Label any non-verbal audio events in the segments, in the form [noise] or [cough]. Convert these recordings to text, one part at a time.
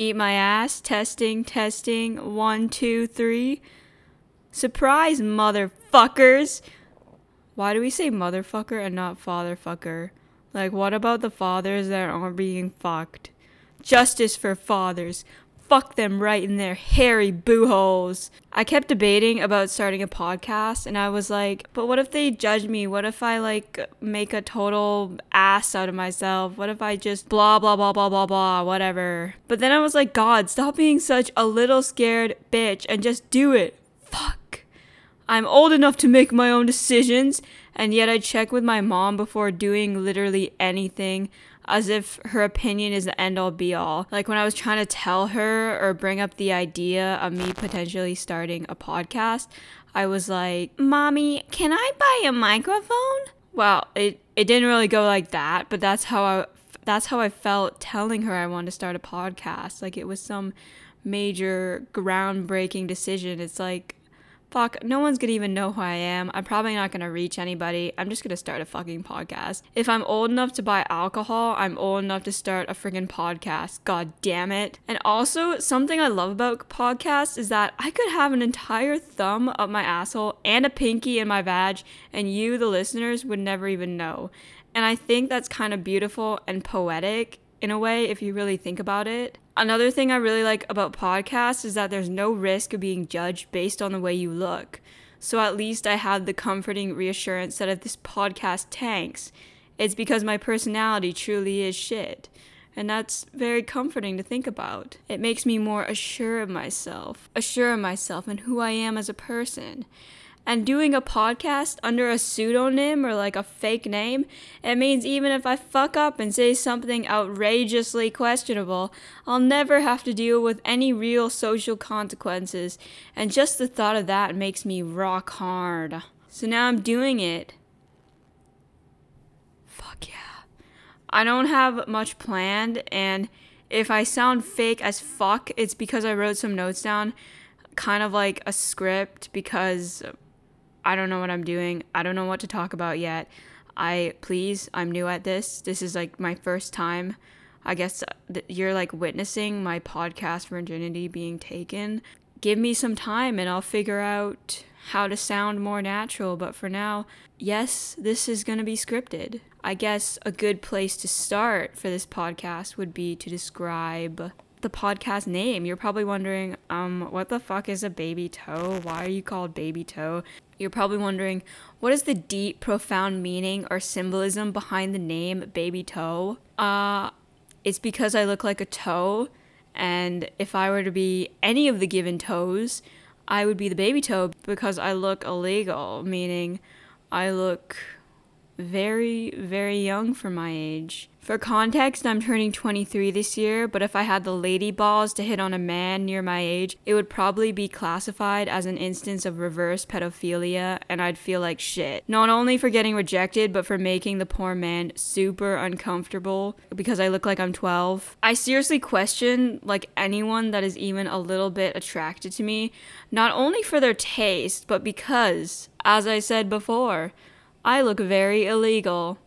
Eat my ass. Testing, testing. One, two, three. Surprise, motherfuckers. Why do we say motherfucker and not fatherfucker? Like, what about the fathers that aren't being fucked? Justice for fathers. Fuck them right in their hairy boo holes. I kept debating about starting a podcast, and I was like, but what if they judge me? What if I, like, make a total ass out of myself? What if I just blah, blah, blah, blah, blah, blah, whatever? But then I was like, God, stop being such a little scared bitch and just do it. Fuck. I'm old enough to make my own decisions, and yet I check with my mom before doing literally anything as if her opinion is the end all be all. Like when I was trying to tell her or bring up the idea of me potentially starting a podcast, I was like, Mommy, can I buy a microphone? Well, it, it didn't really go like that, but that's how I that's how I felt telling her I wanted to start a podcast. Like it was some major groundbreaking decision. It's like fuck, no one's gonna even know who I am. I'm probably not gonna reach anybody. I'm just gonna start a fucking podcast. If I'm old enough to buy alcohol, I'm old enough to start a friggin' podcast. God damn it. And also, something I love about podcasts is that I could have an entire thumb up my asshole and a pinky in my vag, and you, the listeners, would never even know. And I think that's kind of beautiful and poetic in a way if you really think about it. Another thing I really like about podcasts is that there's no risk of being judged based on the way you look. So at least I have the comforting reassurance that if this podcast tanks, it's because my personality truly is shit. And that's very comforting to think about. It makes me more assured of myself, assured of myself and who I am as a person and doing a podcast under a pseudonym or like a fake name, it means even if I fuck up and say something outrageously questionable, I'll never have to deal with any real social consequences, and just the thought of that makes me rock hard. So now I'm doing it. Fuck yeah. I don't have much planned, and if I sound fake as fuck, it's because I wrote some notes down, kind of like a script, because I don't know what I'm doing. I don't know what to talk about yet. I please, I'm new at this. This is like my first time. I guess uh, you're like witnessing my podcast virginity being taken. Give me some time and I'll figure out how to sound more natural. But for now, yes, this is going to be scripted. I guess a good place to start for this podcast would be to describe the podcast name. You're probably wondering, um, what the fuck is a baby toe? Why are you called baby toe? You're probably wondering, what is the deep, profound meaning or symbolism behind the name baby toe? Uh, it's because I look like a toe, and if I were to be any of the given toes, I would be the baby toe because I look illegal, meaning I look very, very young for my age. For context, I'm turning 23 this year, but if I had the lady balls to hit on a man near my age, it would probably be classified as an instance of reverse pedophilia, and I'd feel like shit. Not only for getting rejected, but for making the poor man super uncomfortable because I look like I'm 12. I seriously question, like, anyone that is even a little bit attracted to me, not only for their taste, but because, as I said before, I look very illegal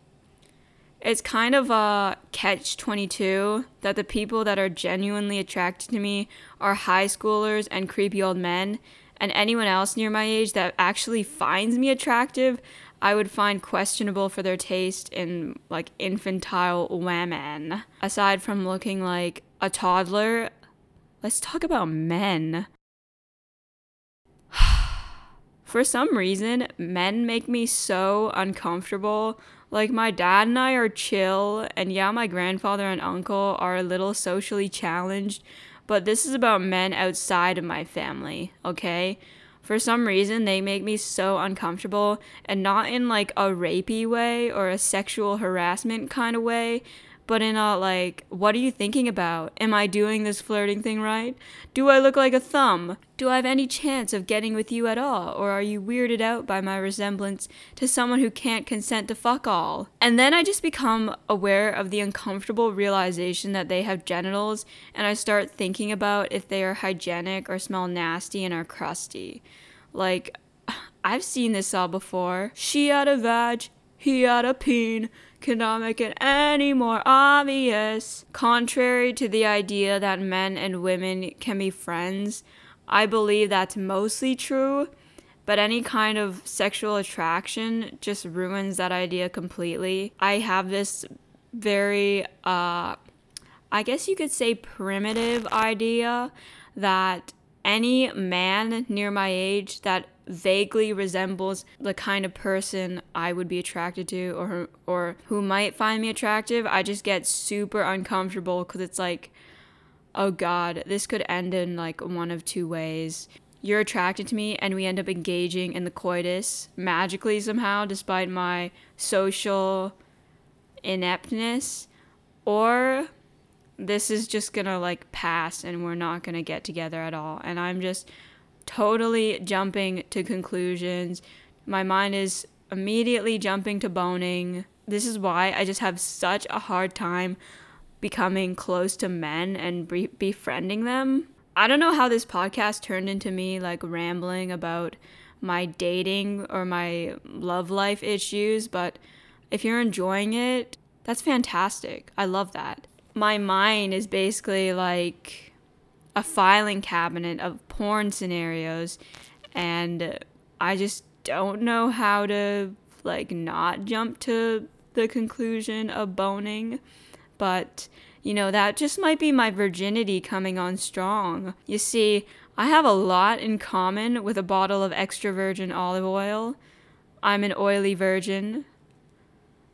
it's kind of a catch 22 that the people that are genuinely attracted to me are high schoolers and creepy old men. And anyone else near my age that actually finds me attractive i would find questionable for their taste in like infantile women. Aside from looking like a toddler let's talk about men. [sighs] For some reason men make me so uncomfortable like, my dad and I are chill, and yeah, my grandfather and uncle are a little socially challenged, but this is about men outside of my family, okay? For some reason, they make me so uncomfortable, and not in like a rapey way or a sexual harassment kind of way, but in a like, what are you thinking about? Am I doing this flirting thing right? Do I look like a thumb? Do I have any chance of getting with you at all? Or are you weirded out by my resemblance to someone who can't consent to fuck all? And then I just become aware of the uncomfortable realization that they have genitals, and I start thinking about if they are hygienic or smell nasty and are crusty. Like, [sighs] I've seen this all before. She had a vag, he had a peen. cannot make it any more obvious. Contrary to the idea that men and women can be friends, I believe that's mostly true, but any kind of sexual attraction just ruins that idea completely. I have this very, uh, I guess you could say, primitive idea that any man near my age that vaguely resembles the kind of person I would be attracted to or or who might find me attractive, I just get super uncomfortable cuz it's like oh god, this could end in like one of two ways. You're attracted to me and we end up engaging in the coitus magically somehow despite my social ineptness or this is just gonna like pass and we're not gonna get together at all. And I'm just totally jumping to conclusions. My mind is immediately jumping to boning. This is why I just have such a hard time becoming close to men and be- befriending them. I don't know how this podcast turned into me like rambling about my dating or my love life issues, but if you're enjoying it, that's fantastic. I love that my mind is basically like a filing cabinet of porn scenarios and I just don't know how to like not jump to the conclusion of boning. But you know that just might be my virginity coming on strong. You see I have a lot in common with a bottle of extra virgin olive oil. I'm an oily virgin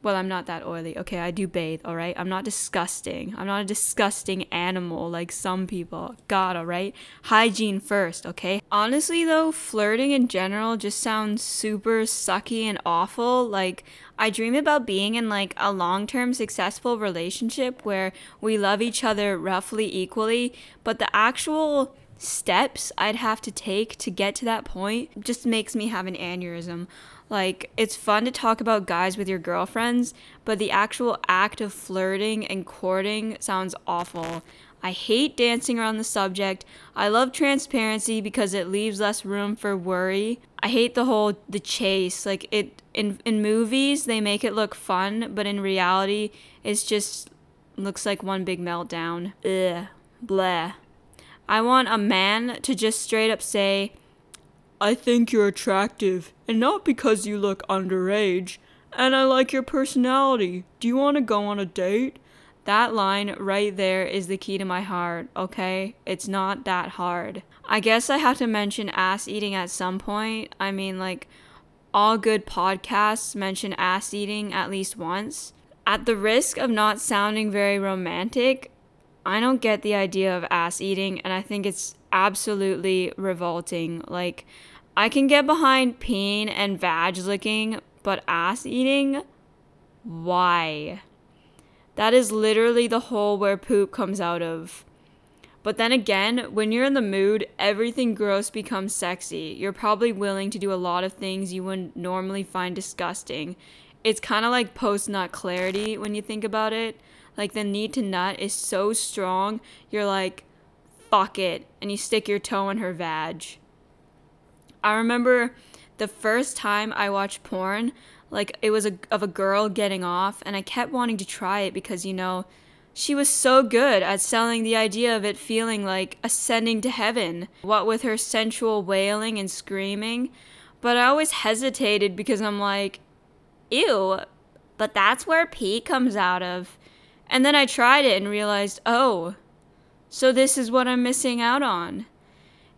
well, I'm not that oily. Okay, I do bathe, all right? I'm not disgusting. I'm not a disgusting animal like some people. God, all right? Hygiene first, okay? Honestly, though, flirting in general just sounds super sucky and awful. Like, I dream about being in like a long term successful relationship where we love each other roughly equally, but the actual steps I'd have to take to get to that point just makes me have an aneurysm. Like, it's fun to talk about guys with your girlfriends, but the actual act of flirting and courting sounds awful. I hate dancing around the subject. I love transparency because it leaves less room for worry. I hate the whole the chase. Like it in in movies they make it look fun, but in reality it's just looks like one big meltdown. Ugh. Blah. I want a man to just straight up say, I think you're attractive, and not because you look underage. And I like your personality. Do you want to go on a date? That line right there is the key to my heart, okay? It's not that hard. I guess I have to mention ass eating at some point. I mean, like, all good podcasts mention ass eating at least once. At the risk of not sounding very romantic, I don't get the idea of ass eating, and I think it's absolutely revolting. Like, I can get behind peeing and vag licking, but ass eating? Why? That is literally the hole where poop comes out of. But then again, when you're in the mood, everything gross becomes sexy. You're probably willing to do a lot of things you wouldn't normally find disgusting. It's kind of like post nut clarity when you think about it. Like the need to nut is so strong, you're like, fuck it, and you stick your toe in her vag. I remember the first time I watched porn, like it was a, of a girl getting off, and I kept wanting to try it because, you know, she was so good at selling the idea of it feeling like ascending to heaven, what with her sensual wailing and screaming. But I always hesitated because I'm like, ew, but that's where pee comes out of. And then I tried it and realized, oh, so this is what I'm missing out on.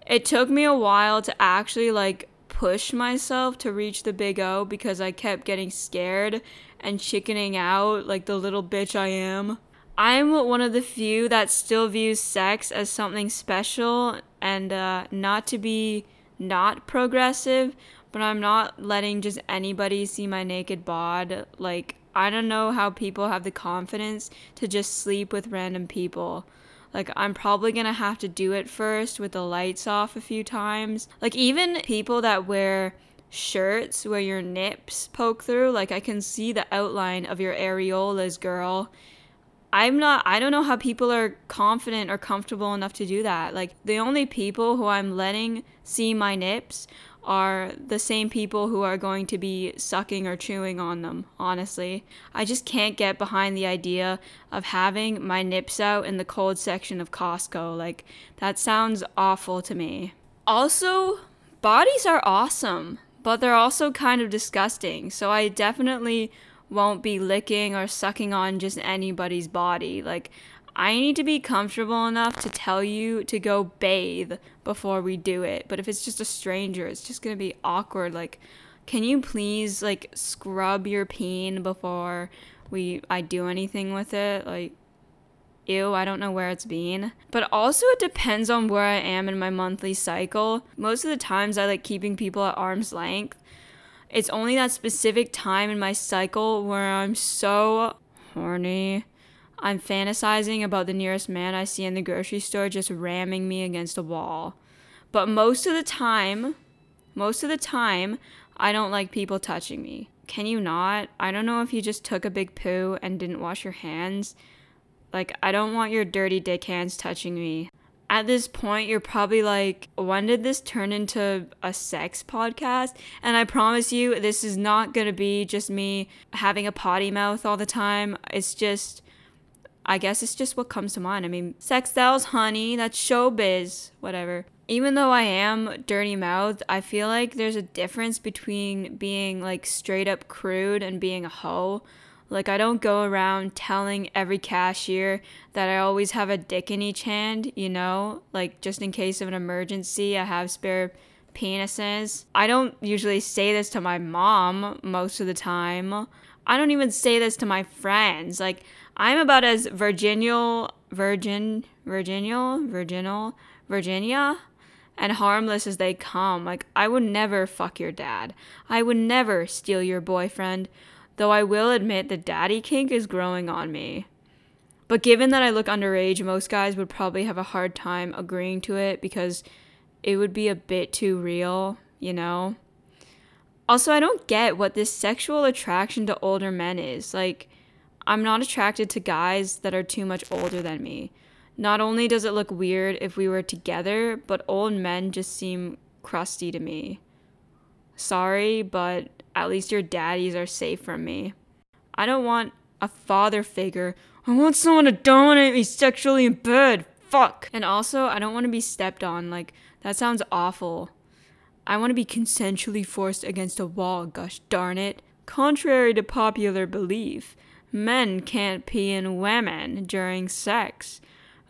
It took me a while to actually like push myself to reach the big O because I kept getting scared and chickening out like the little bitch I am. I'm one of the few that still views sex as something special and uh, not to be not progressive, but I'm not letting just anybody see my naked bod. Like, I don't know how people have the confidence to just sleep with random people. Like, I'm probably gonna have to do it first with the lights off a few times. Like, even people that wear shirts where your nips poke through, like, I can see the outline of your areolas, girl. I'm not, I don't know how people are confident or comfortable enough to do that. Like, the only people who I'm letting see my nips are the same people who are going to be sucking or chewing on them, honestly. I just can't get behind the idea of having my nips out in the cold section of Costco. Like, that sounds awful to me. Also, bodies are awesome, but they're also kind of disgusting. So I definitely won't be licking or sucking on just anybody's body. Like, I need to be comfortable enough to tell you to go bathe before we do it. But if it's just a stranger, it's just going to be awkward. Like, can you please like scrub your peen before we I do anything with it? Like ew, I don't know where it's been. But also it depends on where I am in my monthly cycle. Most of the times I like keeping people at arm's length. It's only that specific time in my cycle where I'm so horny I'm fantasizing about the nearest man I see in the grocery store just ramming me against a wall. But most of the time, most of the time, I don't like people touching me. Can you not? I don't know if you just took a big poo and didn't wash your hands. Like, I don't want your dirty dick hands touching me. At this point, you're probably like, when did this turn into a sex podcast? And I promise you, this is not gonna be just me having a potty mouth all the time. It's just I guess it's just what comes to mind. I mean, sex sells honey, that's showbiz, whatever. Even though I am dirty mouthed, I feel like there's a difference between being like straight up crude and being a hoe. Like, I don't go around telling every cashier that I always have a dick in each hand, you know? Like, just in case of an emergency, I have spare penises. I don't usually say this to my mom most of the time. I don't even say this to my friends. Like, I'm about as virginal, virgin, virginal, virginal, Virginia, and harmless as they come. Like, I would never fuck your dad. I would never steal your boyfriend, though I will admit the daddy kink is growing on me. But given that I look underage, most guys would probably have a hard time agreeing to it because it would be a bit too real, you know? Also, I don't get what this sexual attraction to older men is. Like, I'm not attracted to guys that are too much older than me. Not only does it look weird if we were together, but old men just seem crusty to me. Sorry, but at least your daddies are safe from me. I don't want a father figure. I want someone to dominate me sexually in bed. Fuck. And also, I don't want to be stepped on. Like, that sounds awful. I want to be consensually forced against a wall, gosh darn it. Contrary to popular belief, men can't pee in women during sex.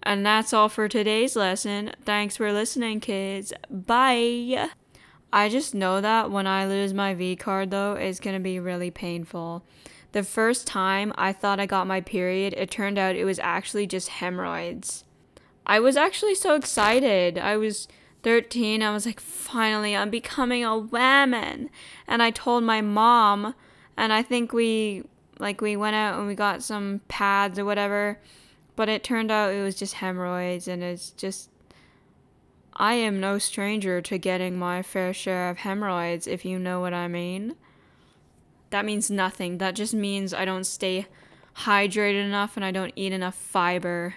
And that's all for today's lesson. Thanks for listening, kids. Bye. I just know that when I lose my V card, though, it's gonna be really painful. The first time I thought I got my period, it turned out it was actually just hemorrhoids. I was actually so excited. I was 13. I was like, finally, I'm becoming a woman. And I told my mom, and I think we like we went out and we got some pads or whatever, but it turned out it was just hemorrhoids and it's just I am no stranger to getting my fair share of hemorrhoids if you know what I mean. That means nothing. That just means I don't stay hydrated enough and I don't eat enough fiber.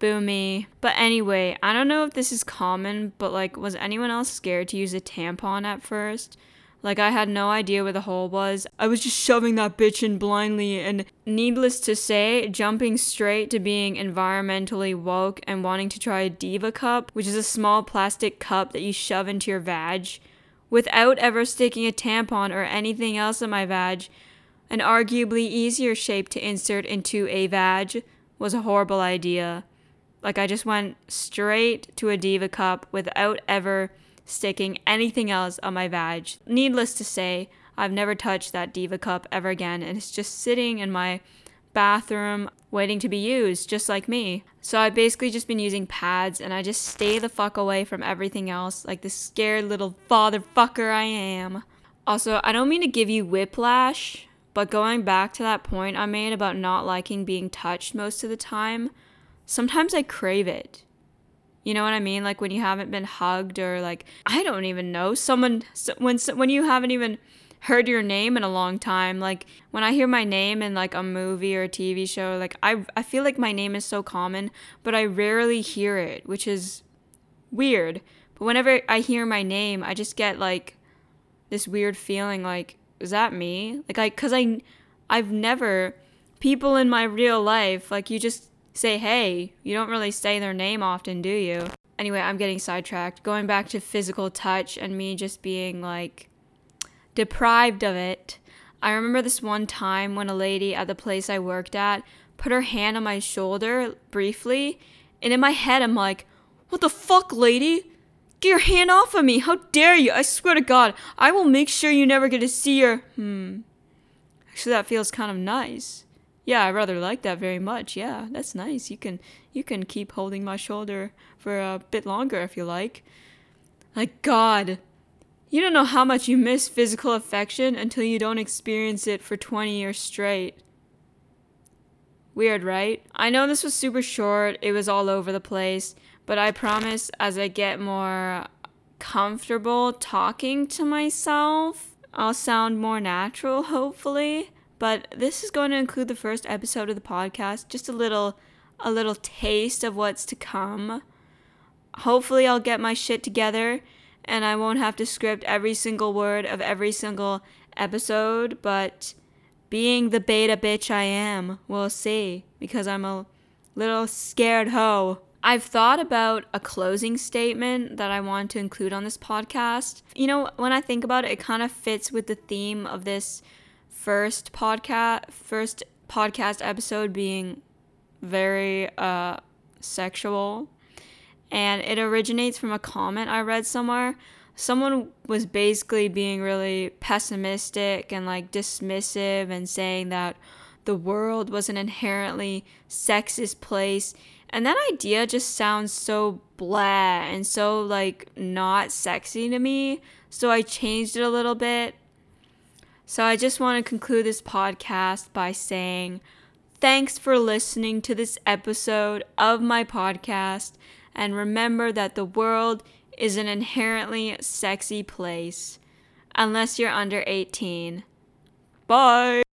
Boomy. But anyway, I don't know if this is common, but like, was anyone else scared to use a tampon at first? Like, I had no idea where the hole was. I was just shoving that bitch in blindly, and needless to say, jumping straight to being environmentally woke and wanting to try a Diva cup, which is a small plastic cup that you shove into your vag, without ever sticking a tampon or anything else in my vag, an arguably easier shape to insert into a vag, was a horrible idea. Like, I just went straight to a Diva cup without ever sticking anything else on my vag. Needless to say, I've never touched that Diva cup ever again, and it's just sitting in my bathroom waiting to be used, just like me. So I've basically just been using pads, and I just stay the fuck away from everything else, like the scared little father fucker I am. Also, I don't mean to give you whiplash, but going back to that point I made about not liking being touched most of the time, sometimes I crave it. You know what I mean? Like when you haven't been hugged or like I don't even know someone when when you haven't even heard your name in a long time. Like when I hear my name in like a movie or a TV show, like I I feel like my name is so common, but I rarely hear it, which is weird. But whenever I hear my name, I just get like this weird feeling like, is that me? Like, I, cause I, I've never, people in my real life, like, you just say, hey, you don't really say their name often, do you? Anyway, I'm getting sidetracked. Going back to physical touch and me just being like deprived of it. I remember this one time when a lady at the place I worked at put her hand on my shoulder briefly, and in my head, I'm like, what the fuck, lady? Get your hand off of me. How dare you? I swear to God, I will make sure you never get to see your. Hmm. Actually, that feels kind of nice. Yeah, I rather like that very much. Yeah, that's nice. You can you can keep holding my shoulder for a bit longer if you like. Like God, you don't know how much you miss physical affection until you don't experience it for 20 years straight. Weird, right? I know this was super short, it was all over the place, but I promise as I get more comfortable talking to myself, I'll sound more natural, [laughs] hopefully. But this is going to include the first episode of the podcast, just a little a little taste of what's to come. Hopefully I'll get my shit together and I won't have to script every single word of every single episode, but being the beta bitch I am, we'll see, because I'm a little scared hoe. I've thought about a closing statement that I want to include on this podcast. You know, when I think about it, it kind of fits with the theme of this first podcast, first podcast episode being very uh, sexual. And it originates from a comment I read somewhere someone was basically being really pessimistic and like dismissive and saying that the world was an inherently sexist place. And that idea just sounds so blah and so like not sexy to me. So I changed it a little bit. So I just want to conclude this podcast by saying thanks for listening to this episode of my podcast. And remember that the world is an inherently sexy place unless you're under 18. Bye!